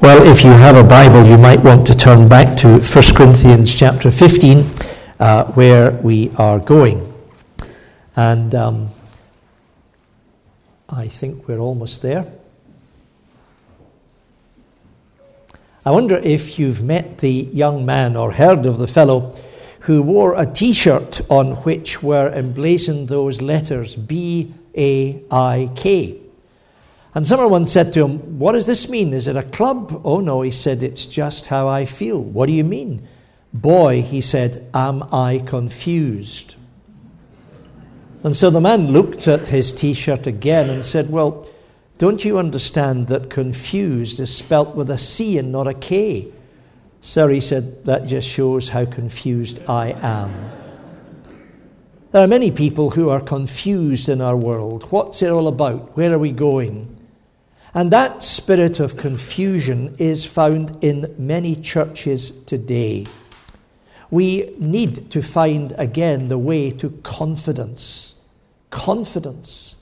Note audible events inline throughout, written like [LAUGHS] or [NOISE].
Well, if you have a Bible, you might want to turn back to 1 Corinthians chapter 15, uh, where we are going. And um, I think we're almost there. I wonder if you've met the young man or heard of the fellow who wore a t shirt on which were emblazoned those letters B A I K. And someone said to him, What does this mean? Is it a club? Oh no, he said, It's just how I feel. What do you mean? Boy, he said, Am I confused? And so the man looked at his t shirt again and said, Well, don't you understand that confused is spelt with a C and not a K? Sir, he said, That just shows how confused I am. There are many people who are confused in our world. What's it all about? Where are we going? And that spirit of confusion is found in many churches today. We need to find again the way to confidence. Confidence.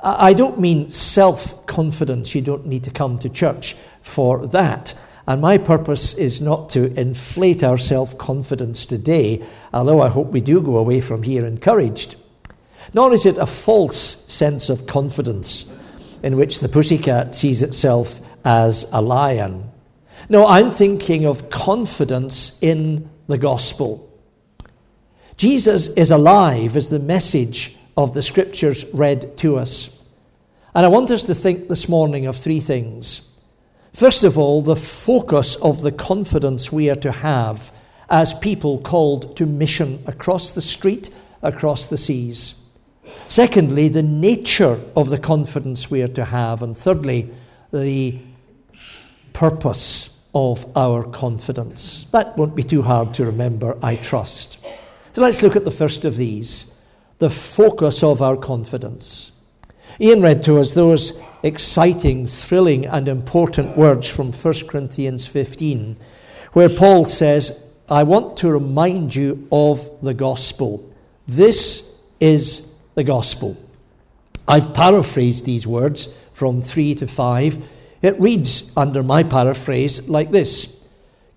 I don't mean self confidence. You don't need to come to church for that. And my purpose is not to inflate our self confidence today, although I hope we do go away from here encouraged. Nor is it a false sense of confidence in which the pussycat sees itself as a lion. No, I'm thinking of confidence in the gospel. Jesus is alive as the message of the scriptures read to us. And I want us to think this morning of three things. First of all, the focus of the confidence we are to have as people called to mission across the street, across the seas. Secondly, the nature of the confidence we are to have. And thirdly, the purpose of our confidence. That won't be too hard to remember, I trust. So let's look at the first of these the focus of our confidence. Ian read to us those exciting, thrilling, and important words from 1 Corinthians 15, where Paul says, I want to remind you of the gospel. This is the gospel. I've paraphrased these words from 3 to 5. It reads, under my paraphrase, like this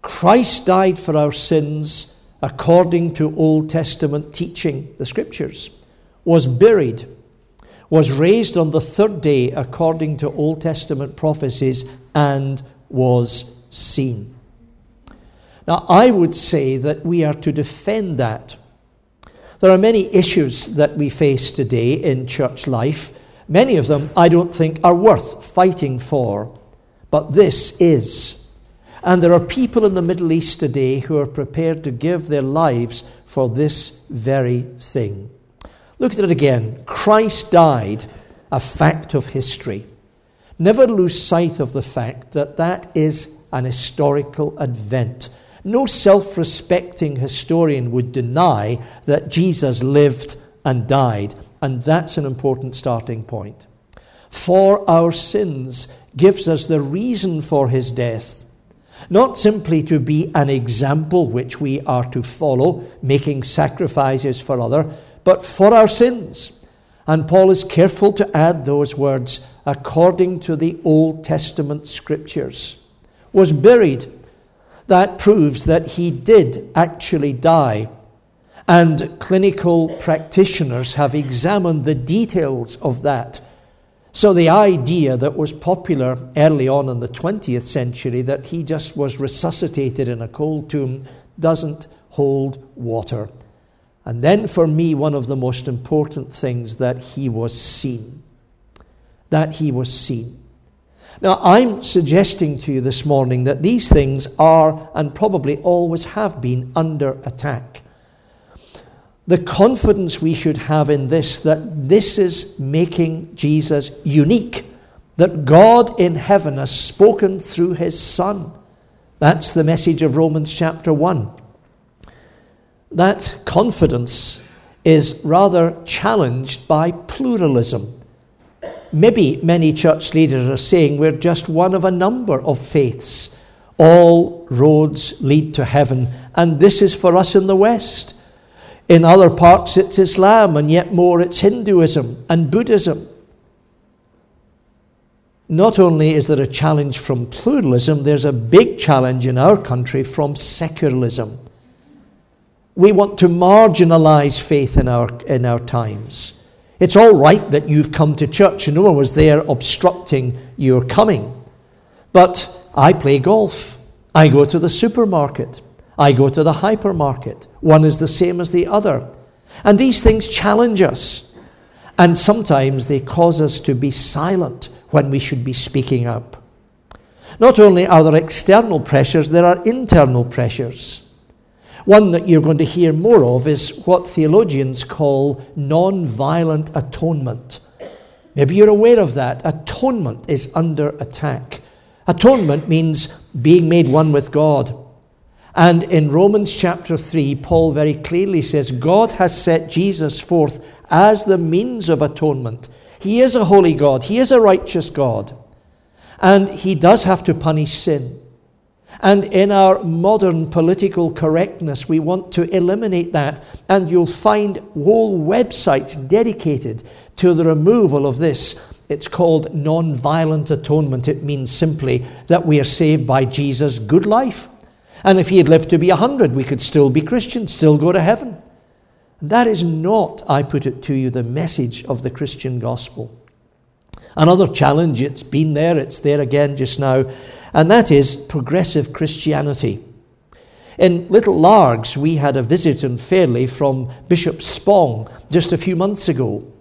Christ died for our sins according to Old Testament teaching, the scriptures, was buried, was raised on the third day according to Old Testament prophecies, and was seen. Now, I would say that we are to defend that there are many issues that we face today in church life. Many of them I don't think are worth fighting for, but this is. And there are people in the Middle East today who are prepared to give their lives for this very thing. Look at it again. Christ died, a fact of history. Never lose sight of the fact that that is an historical event no self respecting historian would deny that Jesus lived and died, and that's an important starting point. For our sins gives us the reason for his death, not simply to be an example which we are to follow, making sacrifices for other, but for our sins. And Paul is careful to add those words according to the Old Testament scriptures. Was buried that proves that he did actually die. And clinical practitioners have examined the details of that. So, the idea that was popular early on in the 20th century that he just was resuscitated in a cold tomb doesn't hold water. And then, for me, one of the most important things that he was seen. That he was seen. Now, I'm suggesting to you this morning that these things are and probably always have been under attack. The confidence we should have in this that this is making Jesus unique, that God in heaven has spoken through his Son. That's the message of Romans chapter 1. That confidence is rather challenged by pluralism. Maybe many church leaders are saying we're just one of a number of faiths. All roads lead to heaven, and this is for us in the West. In other parts, it's Islam, and yet more, it's Hinduism and Buddhism. not only is there a challenge from pluralism, there's a big challenge in our country from secularism. We want to marginalize faith in our, in our times. It's all right that you've come to church and no one was there obstructing your coming. But I play golf. I go to the supermarket. I go to the hypermarket. One is the same as the other. And these things challenge us. And sometimes they cause us to be silent when we should be speaking up. Not only are there external pressures, there are internal pressures. One that you're going to hear more of is what theologians call non violent atonement. Maybe you're aware of that. Atonement is under attack. Atonement means being made one with God. And in Romans chapter 3, Paul very clearly says God has set Jesus forth as the means of atonement. He is a holy God, He is a righteous God. And He does have to punish sin. And in our modern political correctness, we want to eliminate that. And you'll find whole websites dedicated to the removal of this. It's called non violent atonement. It means simply that we are saved by Jesus' good life. And if he had lived to be 100, we could still be Christians, still go to heaven. That is not, I put it to you, the message of the Christian gospel. Another challenge, it's been there, it's there again just now and that is progressive Christianity. In Little Largs, we had a visit in Fairlie from Bishop Spong just a few months ago.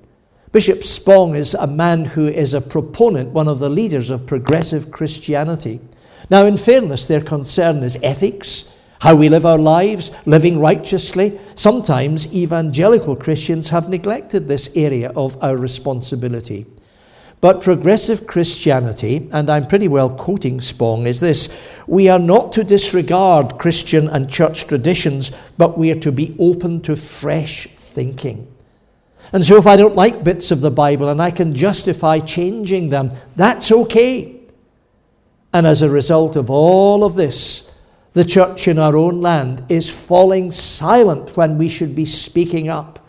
Bishop Spong is a man who is a proponent, one of the leaders of progressive Christianity. Now, in fairness, their concern is ethics, how we live our lives, living righteously. Sometimes evangelical Christians have neglected this area of our responsibility. But progressive Christianity, and I'm pretty well quoting Spong, is this we are not to disregard Christian and church traditions, but we are to be open to fresh thinking. And so, if I don't like bits of the Bible and I can justify changing them, that's okay. And as a result of all of this, the church in our own land is falling silent when we should be speaking up.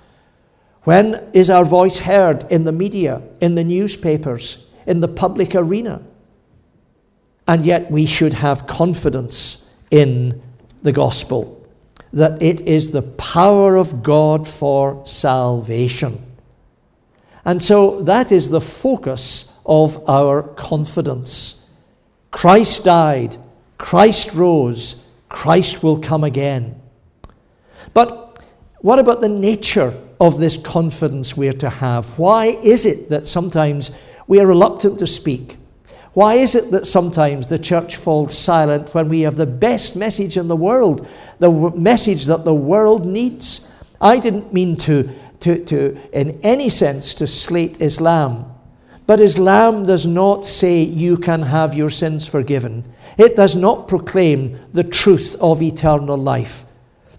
When is our voice heard in the media, in the newspapers, in the public arena? And yet we should have confidence in the gospel that it is the power of God for salvation. And so that is the focus of our confidence. Christ died, Christ rose, Christ will come again. But what about the nature of this confidence we're to have? Why is it that sometimes we are reluctant to speak? Why is it that sometimes the church falls silent when we have the best message in the world, the message that the world needs? I didn't mean to, to, to in any sense, to slate Islam. But Islam does not say you can have your sins forgiven. It does not proclaim the truth of eternal life.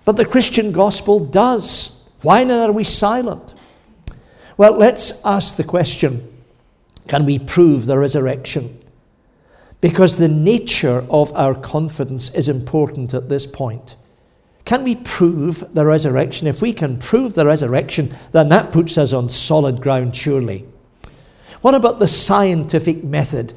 But the Christian gospel does. Why then are we silent? Well, let's ask the question can we prove the resurrection? Because the nature of our confidence is important at this point. Can we prove the resurrection? If we can prove the resurrection, then that puts us on solid ground, surely. What about the scientific method?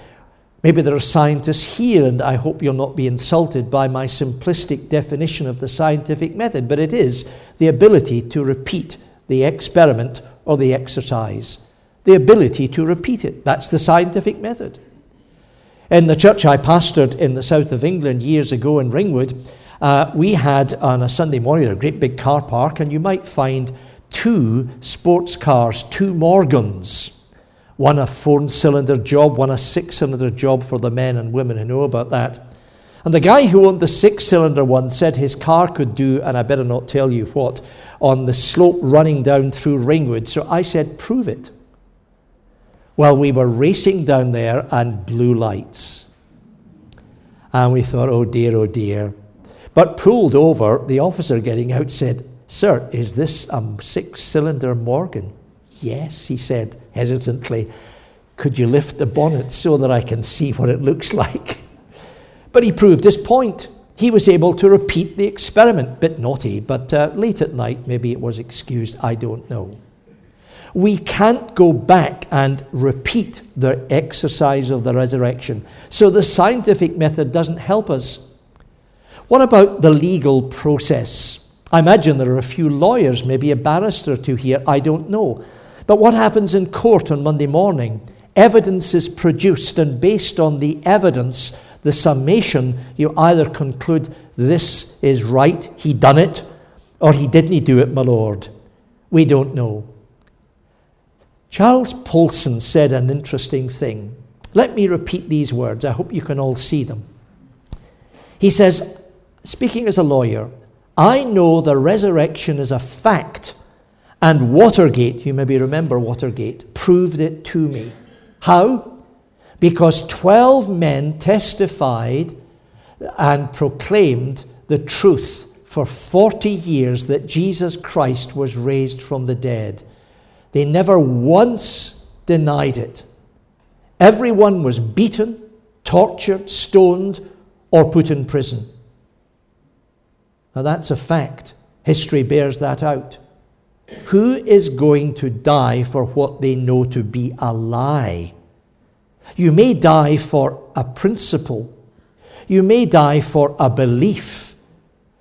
Maybe there are scientists here, and I hope you'll not be insulted by my simplistic definition of the scientific method, but it is the ability to repeat the experiment or the exercise. The ability to repeat it. That's the scientific method. In the church I pastored in the south of England years ago in Ringwood, uh, we had on a Sunday morning a great big car park, and you might find two sports cars, two Morgans one a four cylinder job, one a six cylinder job for the men and women who know about that. And the guy who owned the six cylinder one said his car could do, and I better not tell you what, on the slope running down through Ringwood. So I said, prove it. Well, we were racing down there and blue lights. And we thought, oh dear, oh dear. But pulled over, the officer getting out said, Sir, is this a six cylinder Morgan? Yes, he said hesitantly. Could you lift the bonnet so that I can see what it looks [LAUGHS] like? But he proved his point. He was able to repeat the experiment. Bit naughty, but uh, late at night, maybe it was excused. I don't know. We can't go back and repeat the exercise of the resurrection. So the scientific method doesn't help us. What about the legal process? I imagine there are a few lawyers, maybe a barrister or two here, I don't know. But what happens in court on Monday morning? Evidence is produced, and based on the evidence, the summation, you either conclude this is right, he done it, or he didn't do it, my lord. We don't know. Charles Colson said an interesting thing. Let me repeat these words. I hope you can all see them. He says, speaking as a lawyer, I know the resurrection is a fact, and Watergate, you maybe remember Watergate, proved it to me. How? Because 12 men testified and proclaimed the truth for 40 years that Jesus Christ was raised from the dead. They never once denied it. Everyone was beaten, tortured, stoned, or put in prison. Now that's a fact. History bears that out. Who is going to die for what they know to be a lie? You may die for a principle, you may die for a belief,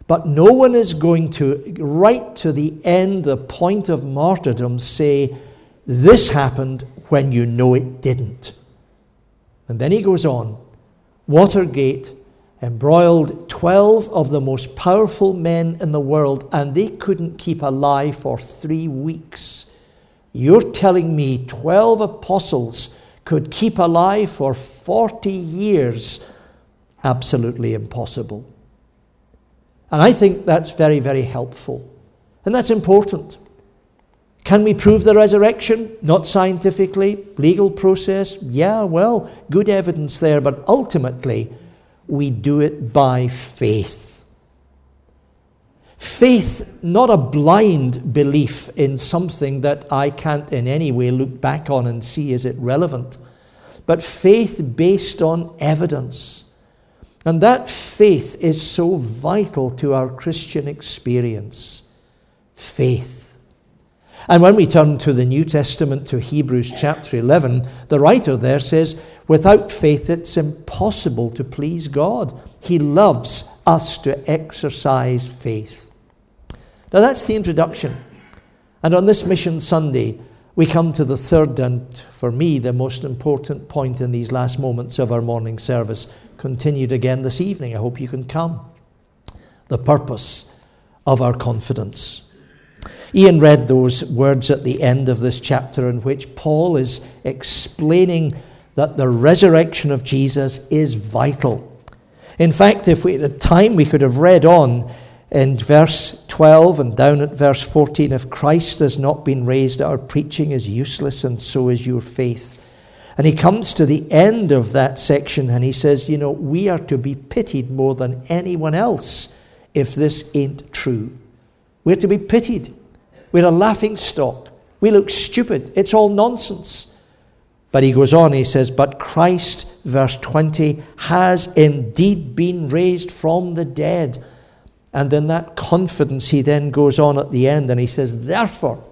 but no one is going to, right to the end, the point of martyrdom, say, This happened when you know it didn't. And then he goes on Watergate embroiled 12 of the most powerful men in the world, and they couldn't keep alive for three weeks. You're telling me 12 apostles could keep alive for 40 years? Absolutely impossible. And I think that's very, very helpful. And that's important. Can we prove the resurrection? Not scientifically. Legal process? Yeah, well, good evidence there, but ultimately, we do it by faith. Faith, not a blind belief in something that I can't in any way look back on and see is it relevant, but faith based on evidence. And that faith is so vital to our Christian experience. Faith. And when we turn to the New Testament, to Hebrews chapter 11, the writer there says, Without faith, it's impossible to please God. He loves us to exercise faith. Now, that's the introduction. And on this Mission Sunday, we come to the third and, for me, the most important point in these last moments of our morning service, continued again this evening. I hope you can come. The purpose of our confidence. Ian read those words at the end of this chapter in which Paul is explaining that the resurrection of Jesus is vital. In fact, if we had time, we could have read on in verse 12 and down at verse 14 if Christ has not been raised, our preaching is useless, and so is your faith. And he comes to the end of that section and he says, You know, we are to be pitied more than anyone else if this ain't true. We're to be pitied. We're a laughing stock. We look stupid. It's all nonsense. But he goes on, he says, But Christ, verse 20, has indeed been raised from the dead. And in that confidence, he then goes on at the end and he says, Therefore,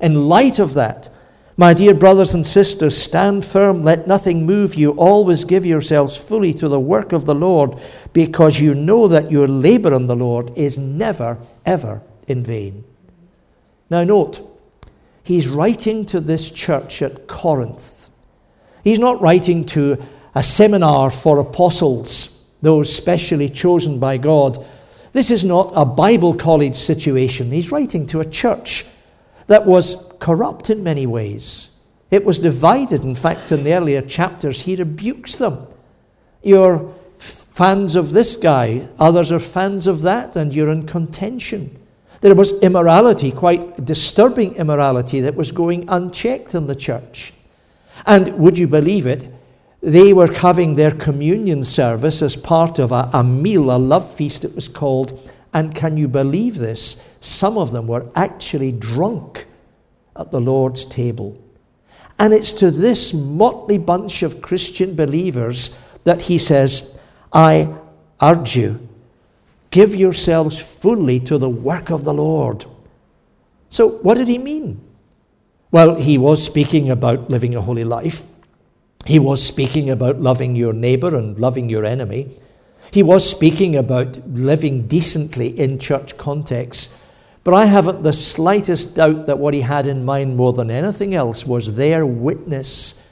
in light of that, my dear brothers and sisters, stand firm, let nothing move you. Always give yourselves fully to the work of the Lord, because you know that your labor in the Lord is never, ever in vain. Now, note, he's writing to this church at Corinth. He's not writing to a seminar for apostles, those specially chosen by God. This is not a Bible college situation. He's writing to a church that was corrupt in many ways. It was divided. In fact, in the earlier chapters, he rebukes them. You're fans of this guy, others are fans of that, and you're in contention. There was immorality, quite disturbing immorality, that was going unchecked in the church. And would you believe it? They were having their communion service as part of a, a meal, a love feast, it was called. And can you believe this? Some of them were actually drunk at the Lord's table. And it's to this motley bunch of Christian believers that he says, I urge you, give yourselves fully to the work of the Lord. So, what did he mean? Well, he was speaking about living a holy life. He was speaking about loving your neighbor and loving your enemy. He was speaking about living decently in church contexts. But I haven't the slightest doubt that what he had in mind more than anything else was their witness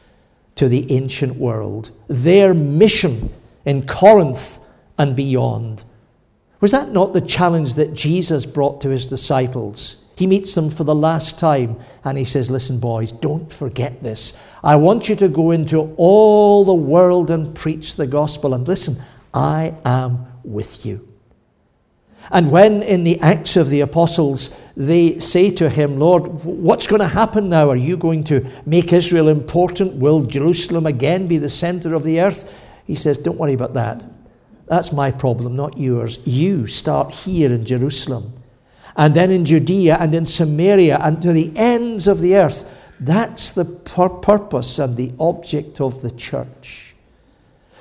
to the ancient world, their mission in Corinth and beyond. Was that not the challenge that Jesus brought to his disciples? He meets them for the last time and he says, Listen, boys, don't forget this. I want you to go into all the world and preach the gospel. And listen, I am with you. And when in the Acts of the Apostles they say to him, Lord, what's going to happen now? Are you going to make Israel important? Will Jerusalem again be the center of the earth? He says, Don't worry about that. That's my problem, not yours. You start here in Jerusalem, and then in Judea and in Samaria and to the ends of the earth. That's the pur- purpose and the object of the church.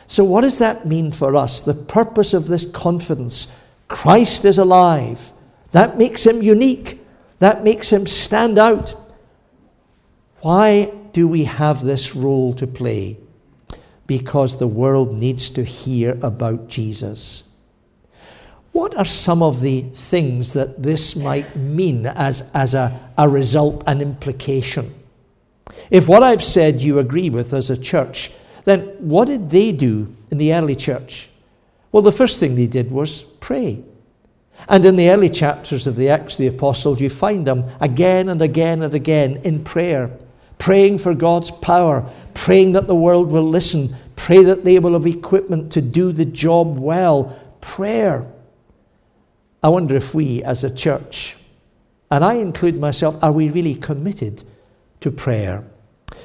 So, what does that mean for us? The purpose of this confidence Christ is alive. That makes him unique, that makes him stand out. Why do we have this role to play? Because the world needs to hear about Jesus. What are some of the things that this might mean as, as a, a result, an implication? If what I've said you agree with as a church, then what did they do in the early church? Well, the first thing they did was pray. And in the early chapters of the Acts of the Apostles, you find them again and again and again in prayer, praying for God's power, praying that the world will listen, pray that they will have equipment to do the job well. Prayer. I wonder if we as a church, and I include myself, are we really committed to prayer?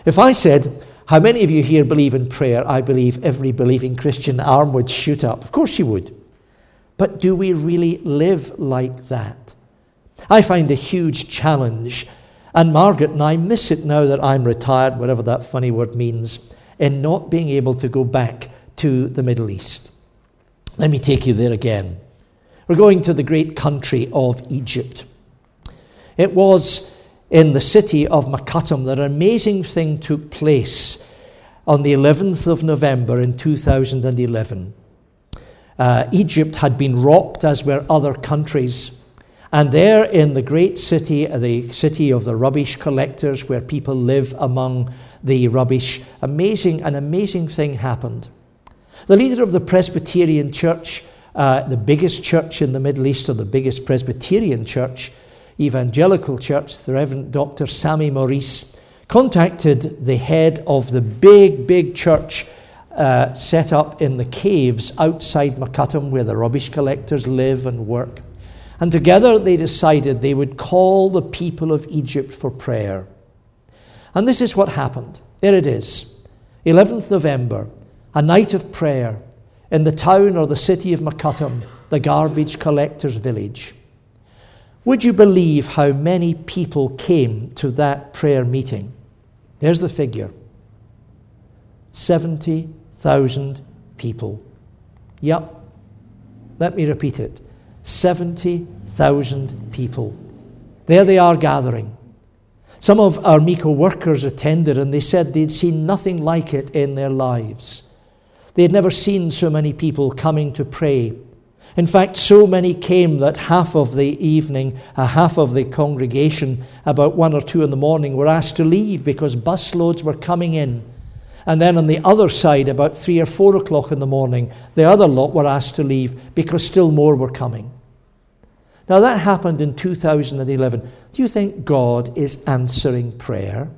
If I said, How many of you here believe in prayer? I believe every believing Christian arm would shoot up. Of course you would. But do we really live like that? I find a huge challenge, and Margaret and I miss it now that I'm retired, whatever that funny word means, in not being able to go back to the Middle East. Let me take you there again. We're going to the great country of Egypt. It was in the city of Mokattam that an amazing thing took place on the 11th of November in 2011. Uh, Egypt had been rocked, as were other countries. And there in the great city, the city of the rubbish collectors, where people live among the rubbish, amazing, an amazing thing happened. The leader of the Presbyterian church, uh, the biggest church in the Middle East, or the biggest Presbyterian church, evangelical church, the Reverend Dr. Sameh Maurice, contacted the head of the big, big church uh, set up in the caves outside Mokattam, where the rubbish collectors live and work. And together they decided they would call the people of Egypt for prayer. And this is what happened. There it is 11th November, a night of prayer in the town or the city of Mokattam, the garbage collectors' village. Would you believe how many people came to that prayer meeting? There's the figure 70 thousand people. Yep. Let me repeat it 70,000 people. There they are gathering. Some of our MECO workers attended and they said they'd seen nothing like it in their lives. They had never seen so many people coming to pray. In fact, so many came that half of the evening, uh, half of the congregation, about one or two in the morning, were asked to leave because busloads were coming in and then on the other side, about three or four o'clock in the morning, the other lot were asked to leave because still more were coming. Now, that happened in 2011. Do you think God is answering prayer?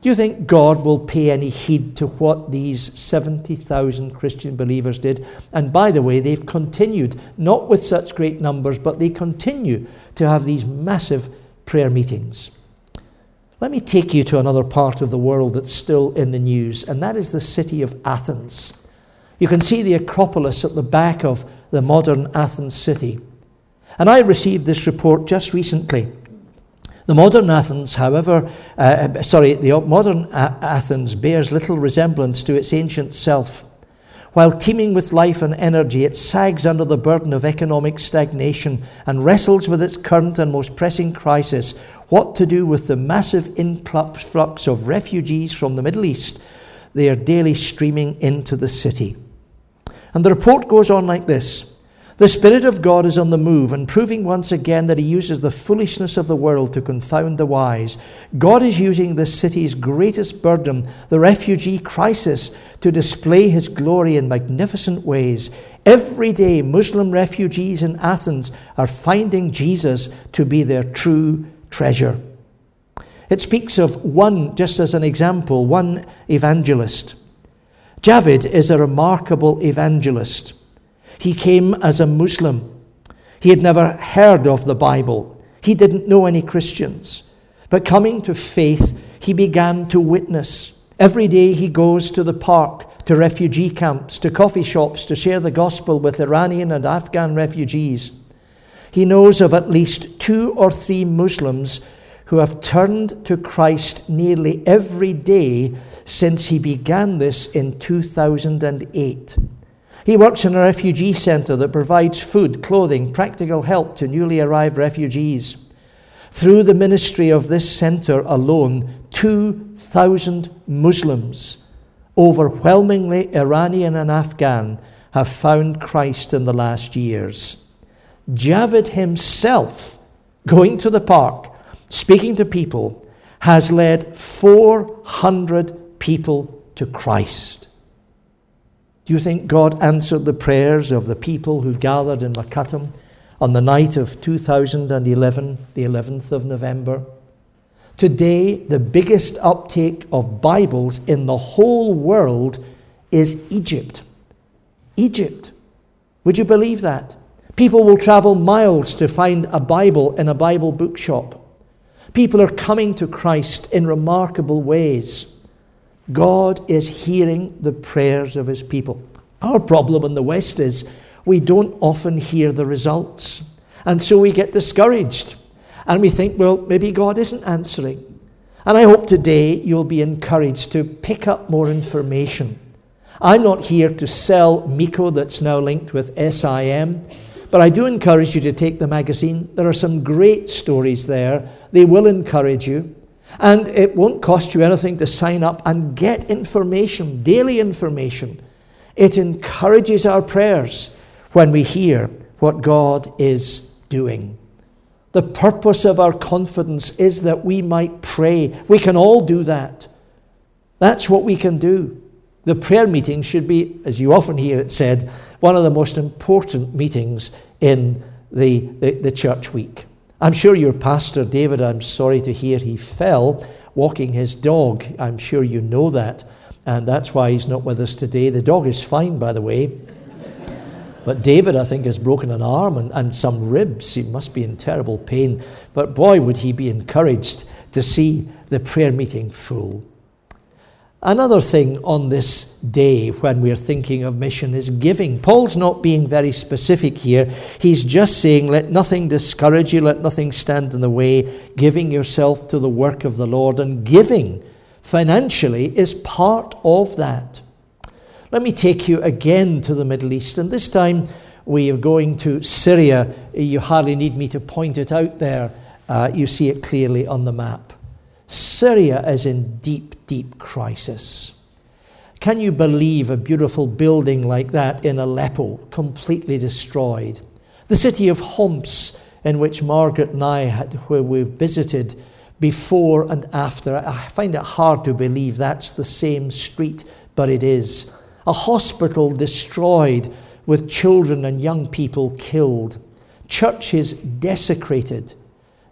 Do you think God will pay any heed to what these 70,000 Christian believers did? And by the way, they've continued, not with such great numbers, but they continue to have these massive prayer meetings. Let me take you to another part of the world that's still in the news, and that is the city of Athens. You can see the Acropolis at the back of the modern Athens city. And I received this report just recently. The modern Athens, however, uh, sorry, the modern A- Athens bears little resemblance to its ancient self. While teeming with life and energy, it sags under the burden of economic stagnation and wrestles with its current and most pressing crisis what to do with the massive influx of refugees from the Middle East. They are daily streaming into the city. And the report goes on like this The Spirit of God is on the move and proving once again that He uses the foolishness of the world to confound the wise. God is using this city's greatest burden, the refugee crisis, to display His glory in magnificent ways. Every day, Muslim refugees in Athens are finding Jesus to be their true treasure. It speaks of one, just as an example, one evangelist. Javid is a remarkable evangelist. He came as a Muslim. He had never heard of the Bible. He didn't know any Christians. But coming to faith, he began to witness. Every day he goes to the park, to refugee camps, to coffee shops to share the gospel with Iranian and Afghan refugees. He knows of at least two or three Muslims who have turned to Christ nearly every day since he began this in 2008. He works in a refugee centre that provides food, clothing, practical help to newly arrived refugees. Through the ministry of this centre alone, 2,000 Muslims, overwhelmingly Iranian and Afghan, have found Christ in the last years. Javid himself, going to the park, speaking to people, has led 400 people to Christ. Do you think God answered the prayers of the people who gathered in Mokattam on the night of 2011, the 11th of November? Today, the biggest uptake of Bibles in the whole world is Egypt. Egypt. Would you believe that? People will travel miles to find a Bible in a Bible bookshop. People are coming to Christ in remarkable ways. God is hearing the prayers of his people. Our problem in the West is we don't often hear the results. And so we get discouraged. And we think, well, maybe God isn't answering. And I hope today you'll be encouraged to pick up more information. I'm not here to sell MECO that's now linked with SIM. But I do encourage you to take the magazine. There are some great stories there. They will encourage you. And it won't cost you anything to sign up and get information, daily information. It encourages our prayers when we hear what God is doing. The purpose of our confidence is that we might pray. We can all do that. That's what we can do. The prayer meeting should be, as you often hear it said, one of the most important meetings in the, the, the church week. I'm sure your pastor, David, I'm sorry to hear he fell walking his dog. I'm sure you know that. And that's why he's not with us today. The dog is fine, by the way. But David, I think, has broken an arm and, and some ribs. He must be in terrible pain. But boy, would he be encouraged to see the prayer meeting full. Another thing on this day when we're thinking of mission is giving. Paul's not being very specific here. He's just saying, let nothing discourage you, let nothing stand in the way, giving yourself to the work of the Lord. And giving financially is part of that. Let me take you again to the Middle East, and this time we are going to Syria. You hardly need me to point it out there, uh, you see it clearly on the map. Syria is in deep, deep crisis. Can you believe a beautiful building like that in Aleppo completely destroyed? The city of Homs, in which Margaret and I had, where we've visited before and after. I find it hard to believe that's the same street, but it is. A hospital destroyed with children and young people killed. Churches desecrated.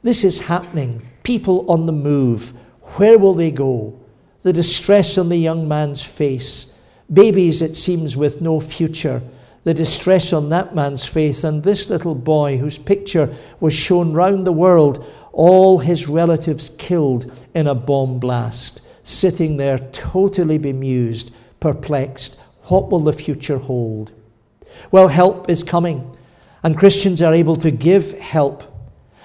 This is happening people on the move. Where will they go? The distress on the young man's face. Babies, it seems, with no future. The distress on that man's face. And this little boy, whose picture was shown round the world, all his relatives killed in a bomb blast, sitting there totally bemused, perplexed. What will the future hold? Well, help is coming, and Christians are able to give help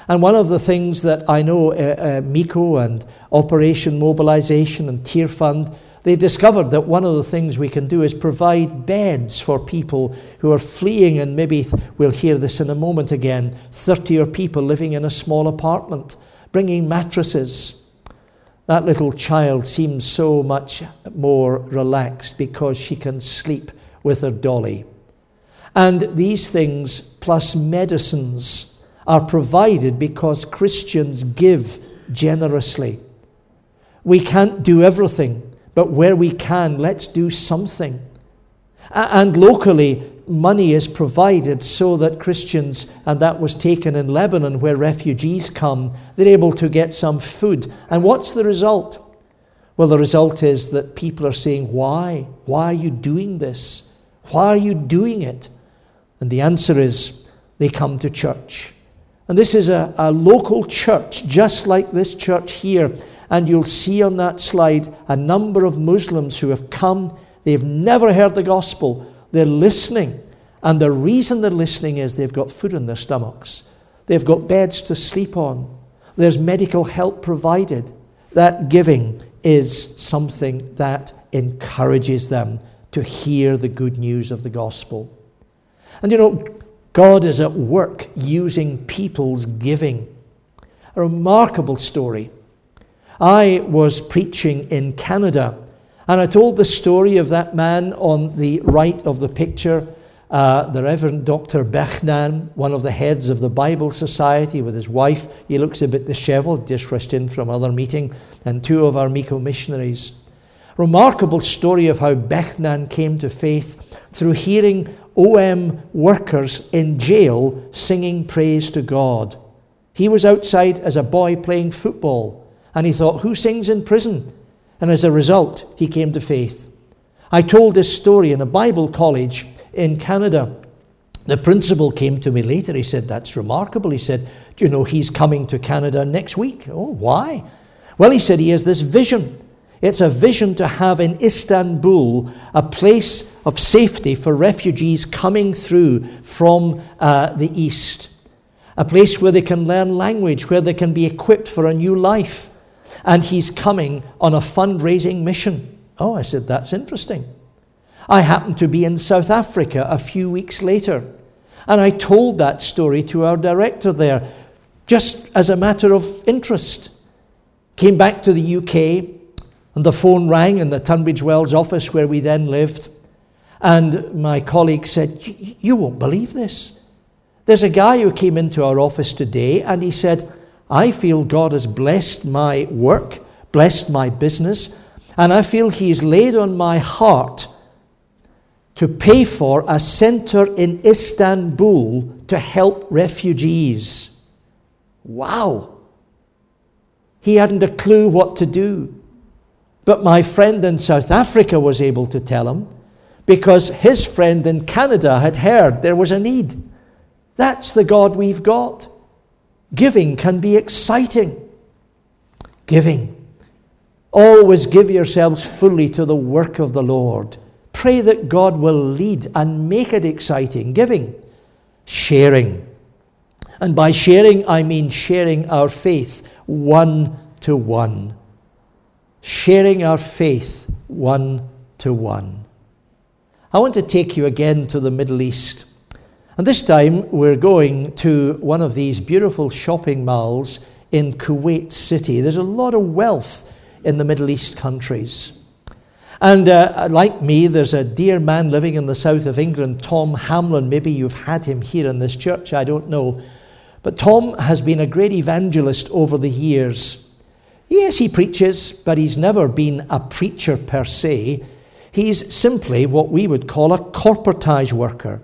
and one of the things that I know uh, uh, MECO and Operation Mobilization and Tearfund, they've discovered that one of the things we can do is provide beds for people who are fleeing, and maybe we'll hear this in a moment again 30 or people living in a small apartment. bringing mattresses. That little child seems so much more relaxed because she can sleep with her dolly. And these things, plus medicines, are provided because Christians give generously. We can't do everything, but where we can, let's do something. And locally, money is provided so that Christians, and that was taken in Lebanon where refugees come, they're able to get some food. And what's the result? Well, the result is that people are saying, Why? Why are you doing this? Why are you doing it? And the answer is, they come to church. And this is a, a local church, just like this church here. And you'll see on that slide a number of Muslims who have come. They've never heard the gospel. They're listening. And the reason they're listening is they've got food in their stomachs, they've got beds to sleep on, there's medical help provided. That giving is something that encourages them to hear the good news of the gospel. And you know, God is at work using people's giving. A remarkable story. I was preaching in Canada, and I told the story of that man on the right of the picture, uh, the Reverend Dr. Bechnan, one of the heads of the Bible Society, with his wife. He looks a bit disheveled, just rushed in from another meeting, and two of our MECO missionaries. Remarkable story of how Bechnan came to faith through hearing OM workers in jail singing praise to God. He was outside as a boy playing football, and he thought, Who sings in prison? And as a result, he came to faith. I told this story in a Bible college in Canada. The principal came to me later. He said, That's remarkable. He said, Do you know he's coming to Canada next week? Oh, why? Well, he said he has this vision. It's a vision to have in Istanbul a place of safety for refugees coming through from uh, the east. A place where they can learn language, where they can be equipped for a new life. And he's coming on a fundraising mission. Oh, I said, that's interesting. I happened to be in South Africa a few weeks later. And I told that story to our director there, just as a matter of interest. Came back to the UK, and the phone rang in the Tunbridge Wells office where we then lived. And my colleague said, You won't believe this. There's a guy who came into our office today and he said, I feel God has blessed my work, blessed my business, and I feel He's laid on my heart to pay for a center in Istanbul to help refugees. Wow! He hadn't a clue what to do. But my friend in South Africa was able to tell him because his friend in Canada had heard there was a need. That's the God we've got. Giving can be exciting. Giving. Always give yourselves fully to the work of the Lord. Pray that God will lead and make it exciting. Giving. Sharing. And by sharing, I mean sharing our faith one to one sharing our faith one to one. I want to take you again to the Middle East. And this time we're going to one of these beautiful shopping malls in Kuwait City. There's a lot of wealth in the Middle East countries. And uh, like me, there's a dear man living in the south of England, Tom Hamlin. Maybe you've had him here in this church, I don't know. But Tom has been a great evangelist over the years. Yes, he preaches, but he's never been a preacher per se. He's simply what we would call a colportage worker.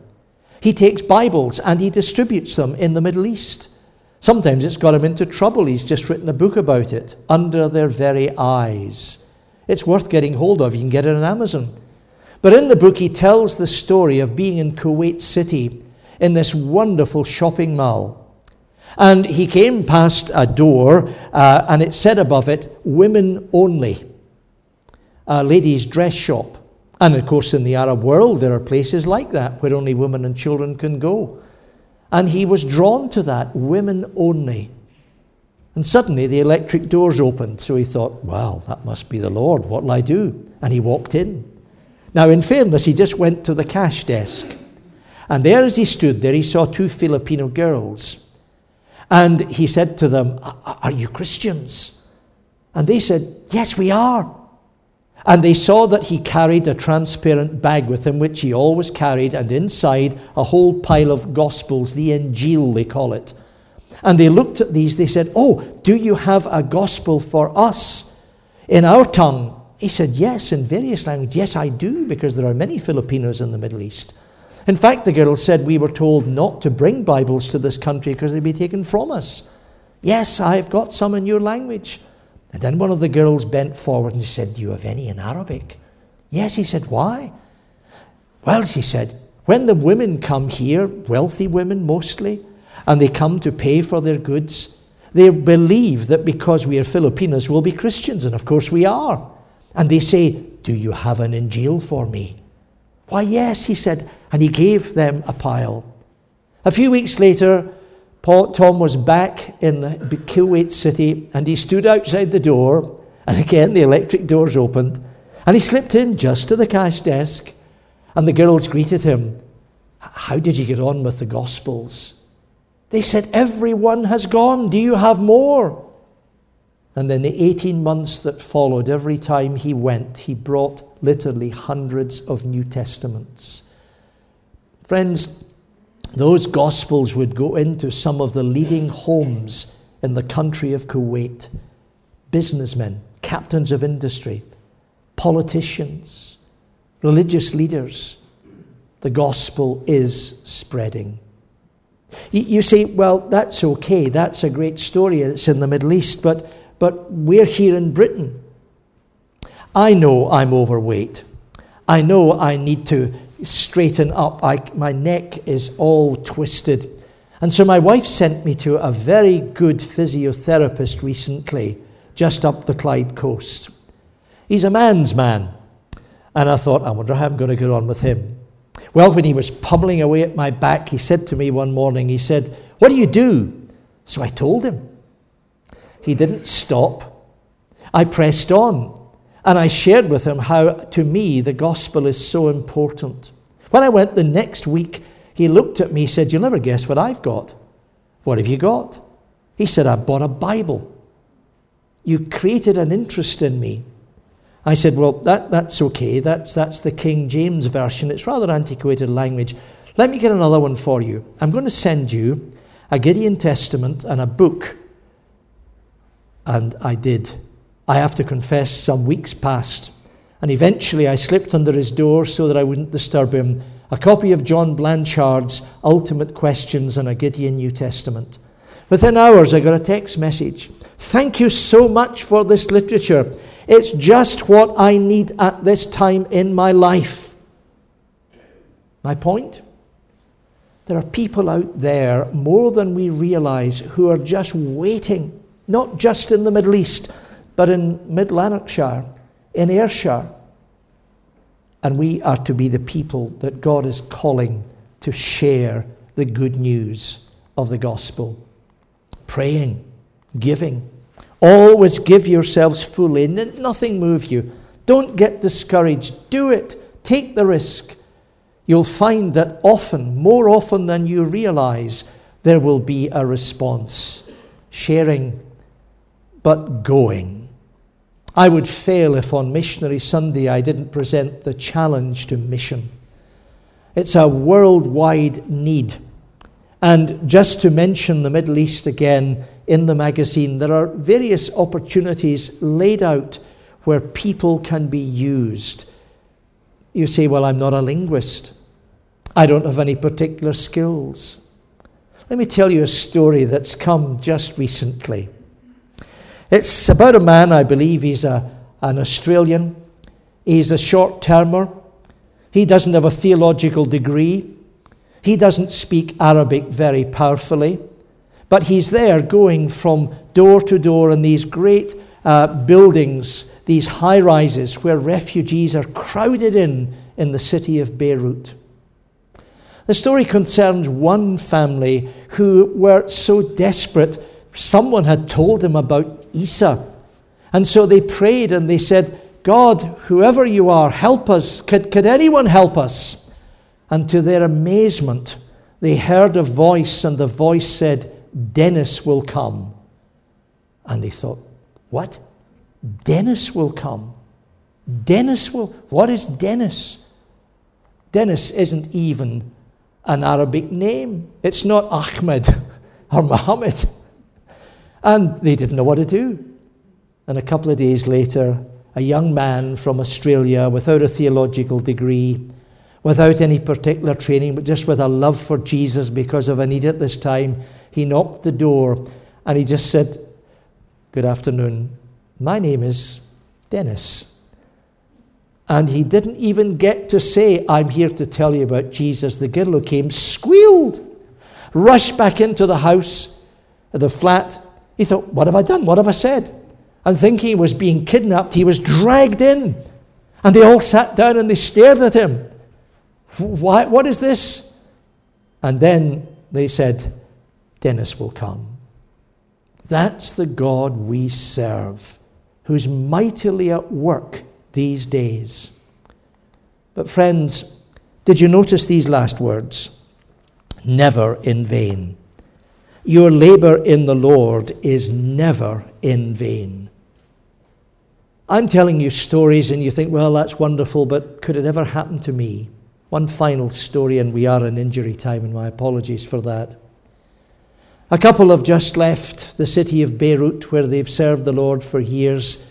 He takes Bibles and he distributes them in the Middle East. Sometimes it's got him into trouble. He's just written a book about it, Under Their Very Eyes. It's worth getting hold of. You can get it on Amazon. But in the book, he tells the story of being in Kuwait City in this wonderful shopping mall. And he came past a door, uh, and it said above it, Women Only, a ladies' dress shop. And of course, in the Arab world, there are places like that where only women and children can go. And he was drawn to that, women only. And suddenly the electric doors opened. So he thought, well, that must be the Lord. What'll I do? And he walked in. Now, in fairness, he just went to the cash desk. And there, as he stood there, he saw two Filipino girls. And he said to them, Are you Christians? And they said, Yes, we are. And they saw that he carried a transparent bag with him, which he always carried, and inside a whole pile of Gospels, the Injil, they call it. And they looked at these, they said, Oh, do you have a Gospel for us in our tongue? He said, Yes, in various languages. Yes, I do, because there are many Filipinos in the Middle East. In fact, the girl said, We were told not to bring Bibles to this country because they'd be taken from us. Yes, I've got some in your language. And then one of the girls bent forward and said, Do you have any in Arabic? Yes, he said, Why? Well, she said, when the women come here, wealthy women mostly, and they come to pay for their goods, they believe that because we are Filipinos, we'll be Christians, and of course we are. And they say, Do you have an Injil for me? Why, yes, he said, and he gave them a pile. A few weeks later, Paul, Tom was back in Kuwait City and he stood outside the door, and again the electric doors opened, and he slipped in just to the cash desk, and the girls greeted him. How did you get on with the Gospels? They said, Everyone has gone. Do you have more? And in the 18 months that followed, every time he went, he brought literally hundreds of New Testaments. Friends, those Gospels would go into some of the leading homes in the country of Kuwait businessmen, captains of industry, politicians, religious leaders. The gospel is spreading. You say, well, that's okay. That's a great story. It's in the Middle East, but, but we're here in Britain. I know I'm overweight. I know I need to straighten up. I, my neck is all twisted. And so my wife sent me to a very good physiotherapist recently, just up the Clyde coast. He's a man's man. And I thought, I wonder how I'm going to get on with him. Well, when he was pummeling away at my back, he said to me one morning, he said, What do you do? So I told him. He didn't stop. I pressed on. And I shared with him how, to me, the gospel is so important. When I went the next week, he looked at me and said, You'll never guess what I've got. What have you got? He said, I bought a Bible. You created an interest in me. I said, Well, that, that's okay. That's, that's the King James Version. It's rather antiquated language. Let me get another one for you. I'm going to send you a Gideon Testament and a book. And I did. I have to confess, some weeks passed. And eventually I slipped under his door so that I wouldn't disturb him. A copy of John Blanchard's Ultimate Questions on a Gideon New Testament. Within hours, I got a text message. Thank you so much for this literature. It's just what I need at this time in my life. My point? There are people out there, more than we realize, who are just waiting, not just in the Middle East, but in Mid Lanarkshire, in Ayrshire. And we are to be the people that God is calling to share the good news of the gospel. Praying, giving. Always give yourselves fully. Nothing move you. Don't get discouraged. Do it. Take the risk. You'll find that often, more often than you realize, there will be a response. Sharing, but going. I would fail if on Missionary Sunday I didn't present the challenge to mission. It's a worldwide need. And just to mention the Middle East again in the magazine, there are various opportunities laid out where people can be used. You say, Well, I'm not a linguist, I don't have any particular skills. Let me tell you a story that's come just recently. It's about a man, I believe he's a, an Australian. He's a short termer. He doesn't have a theological degree. He doesn't speak Arabic very powerfully. But he's there going from door to door in these great uh, buildings, these high rises where refugees are crowded in in the city of Beirut. The story concerns one family who were so desperate, someone had told them about Isa. And so they prayed and they said, God, whoever you are, help us. Could, could anyone help us? And to their amazement, they heard a voice, and the voice said, Dennis will come. And they thought, What? Dennis will come. Dennis will. What is Dennis? Dennis isn't even an Arabic name. It's not Ahmed [LAUGHS] or Muhammad. And they didn't know what to do. And a couple of days later, a young man from Australia without a theological degree, without any particular training, but just with a love for Jesus because of a need at this time, he knocked the door and he just said, Good afternoon. My name is Dennis. And he didn't even get to say, I'm here to tell you about Jesus. The girl who came squealed, rushed back into the house, the flat. He thought, What have I done? What have I said? And thinking he was being kidnapped, he was dragged in. And they all sat down and they stared at him. Why, what is this? And then they said, Dennis will come. That's the God we serve, who's mightily at work these days. But, friends, did you notice these last words? Never in vain. Your labor in the Lord is never in vain. I'm telling you stories, and you think, well, that's wonderful, but could it ever happen to me? One final story, and we are in injury time, and my apologies for that. A couple have just left the city of Beirut, where they've served the Lord for years,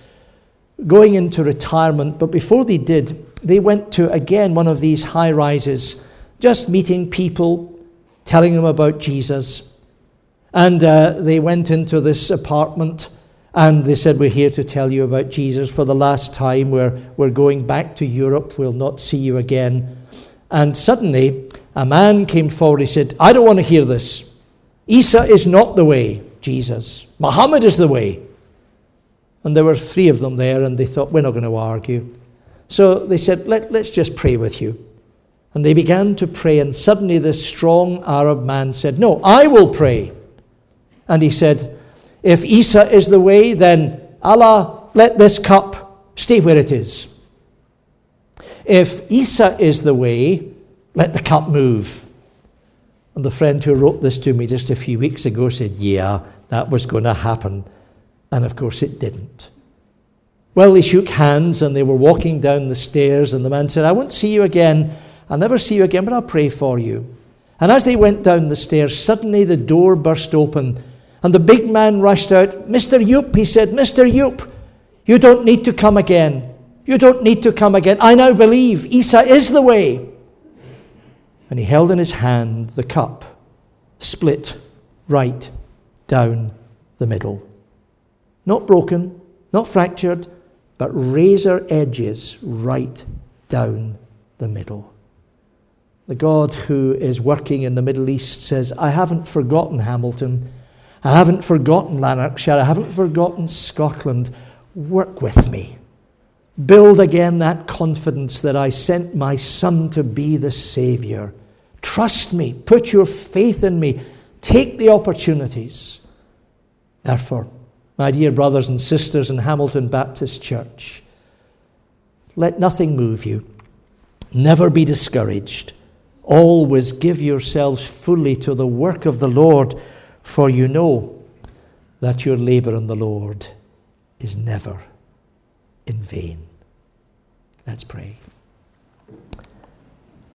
going into retirement. But before they did, they went to, again, one of these high rises, just meeting people, telling them about Jesus. And uh, they went into this apartment and they said, We're here to tell you about Jesus for the last time. We're, we're going back to Europe. We'll not see you again. And suddenly, a man came forward. He said, I don't want to hear this. Isa is not the way, Jesus. Muhammad is the way. And there were three of them there, and they thought, we're not going to argue. So they said, Let, let's just pray with you. And they began to pray, and suddenly this strong Arab man said, No, I will pray. And he said, If Isa is the way, then Allah, let this cup stay where it is. If Isa is the way, let the cup move. And the friend who wrote this to me just a few weeks ago said, Yeah, that was going to happen. And of course it didn't. Well, they shook hands and they were walking down the stairs, and the man said, I won't see you again. I'll never see you again, but I'll pray for you. And as they went down the stairs, suddenly the door burst open, and the big man rushed out. Mr. Yoop, he said, Mr. Yoop, you don't need to come again. You don't need to come again. I now believe Isa is the way and he held in his hand the cup, split right down the middle. Not broken, not fractured, but razor edges right down the middle. The God who is working in the Middle East says, I haven't forgotten Hamilton. I haven't forgotten Lanarkshire. I haven't forgotten Scotland. Work with me. Build again that confidence that I sent my Son to be the Saviour. Trust me. Put your faith in me. Take the opportunities. Therefore, my dear brothers and sisters in Hamilton Baptist Church, let nothing move you. Never be discouraged. Always give yourselves fully to the work of the Lord, for you know that your labor in the Lord is never in vain. Let's pray.